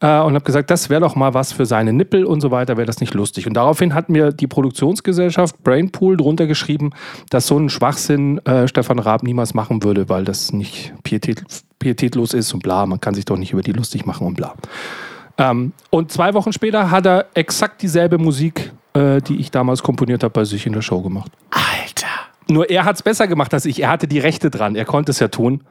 Äh, und habe gesagt, das wäre doch mal was für seine Nippel und so weiter, wäre das nicht lustig. Und daraufhin hat mir die Produktionsgesellschaft Brainpool drunter geschrieben, dass so ein Schwachsinn äh, Stefan Raab niemals machen würde, weil das nicht pietät, pietätlos ist und bla, man kann sich doch nicht über die lustig machen und bla. Ähm, und zwei Wochen später hat er exakt dieselbe Musik, äh, die ich damals komponiert habe, bei sich in der Show gemacht. Alter. Nur er hat es besser gemacht als ich. Er hatte die Rechte dran. Er konnte es ja tun.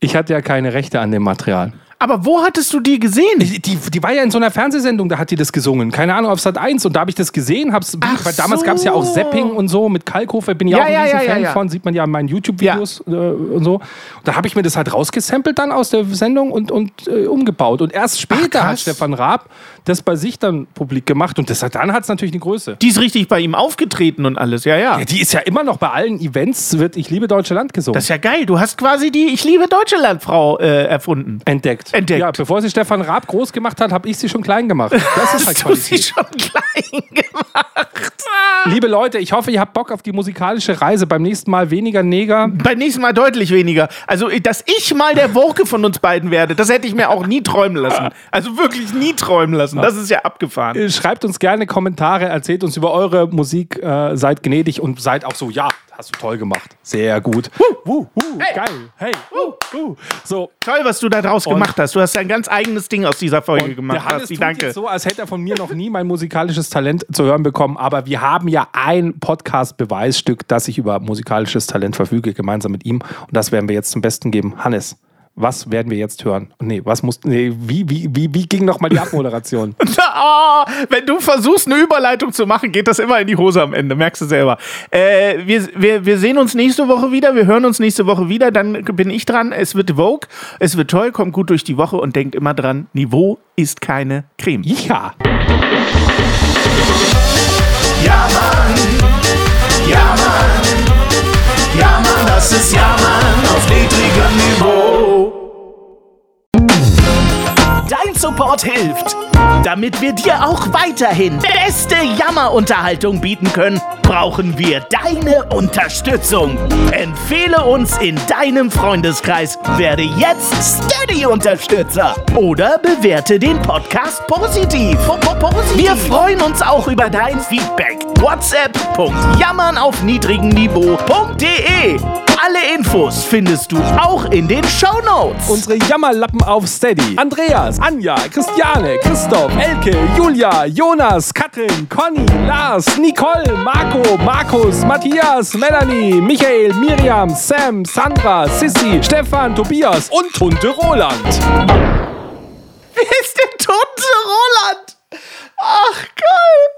Ich hatte ja keine Rechte an dem Material. Aber wo hattest du die gesehen? Die, die, die war ja in so einer Fernsehsendung, da hat die das gesungen. Keine Ahnung, auf Sat 1. Und da habe ich das gesehen. Hab's, Ach weil damals so. gab es ja auch Zapping und so mit Kalkofe. Bin ich Ja, auch ein ja, riesen ja, Fan ja, ja. von. Sieht man ja in meinen YouTube-Videos äh, und so. Und da habe ich mir das halt rausgesampelt dann aus der Sendung und, und äh, umgebaut. Und erst später hat krass. Stefan Raab das bei sich dann publik gemacht. Und das, hat- dann hat es natürlich eine Größe. Die ist richtig bei ihm aufgetreten und alles, ja, ja. Ja, die ist ja immer noch bei allen Events, wird Ich liebe Deutsche Land gesungen. Das ist ja geil. Du hast quasi die Ich liebe Deutschlandfrau äh, erfunden. Entdeckt. Entdeckt. Ja, bevor sie Stefan Raab groß gemacht hat, habe ich sie schon klein gemacht. Das ist [LAUGHS] halt Hast du sie schon klein gemacht? Liebe Leute, ich hoffe, ihr habt Bock auf die musikalische Reise. Beim nächsten Mal weniger Neger. Beim nächsten Mal deutlich weniger. Also, dass ich mal der Woke von uns beiden werde, das hätte ich mir auch nie träumen lassen. Also wirklich nie träumen lassen. Das ist ja abgefahren. Äh, Schreibt uns gerne Kommentare, erzählt uns über eure Musik, äh, seid gnädig und seid auch so, ja, hast du toll gemacht. Sehr gut. Wuh, wuh, Hey. Geil. Hey. Wuh, wuh. So, Toll, was du da draus gemacht hast. Du hast ein ganz eigenes Ding aus dieser Folge Und gemacht. der Hannes tut danke. jetzt so, als hätte er von mir noch nie mein musikalisches Talent zu hören bekommen. Aber wir haben ja ein Podcast-Beweisstück, dass ich über musikalisches Talent verfüge, gemeinsam mit ihm. Und das werden wir jetzt zum Besten geben. Hannes, Was werden wir jetzt hören? Nee, was muss. Nee, wie, wie, wie, wie ging nochmal die Abmoderation? [LAUGHS] Oh, wenn du versuchst, eine Überleitung zu machen, geht das immer in die Hose am Ende, merkst du selber. Äh, wir, wir, wir sehen uns nächste Woche wieder, wir hören uns nächste Woche wieder, dann bin ich dran. Es wird Vogue, es wird toll, kommt gut durch die Woche und denkt immer dran, Niveau ist keine Creme. ja. Ja, Mann. Ja, Mann. Ja, Mann, das ist Ja, Mann auf niedrigem Niveau. Dein Support hilft. Damit wir dir auch weiterhin beste Jammerunterhaltung bieten können, brauchen wir deine Unterstützung. Empfehle uns in deinem Freundeskreis, werde jetzt Steady-Unterstützer oder bewerte den Podcast positiv. Wir freuen uns auch über dein Feedback. WhatsApp.jammern auf niedrigem Niveau.de Alle Infos findest du auch in den Shownotes. Unsere Jammerlappen auf Steady. Andreas, Anja, Christiane, Christoph, Elke, Julia, Jonas, Katrin, Conny, Lars, Nicole, Marco, Markus, Matthias, Melanie, Michael, Miriam, Sam, Sandra, Sissy, Stefan, Tobias und Tunte Roland. Wer ist denn Tunte Roland? Ach, geil.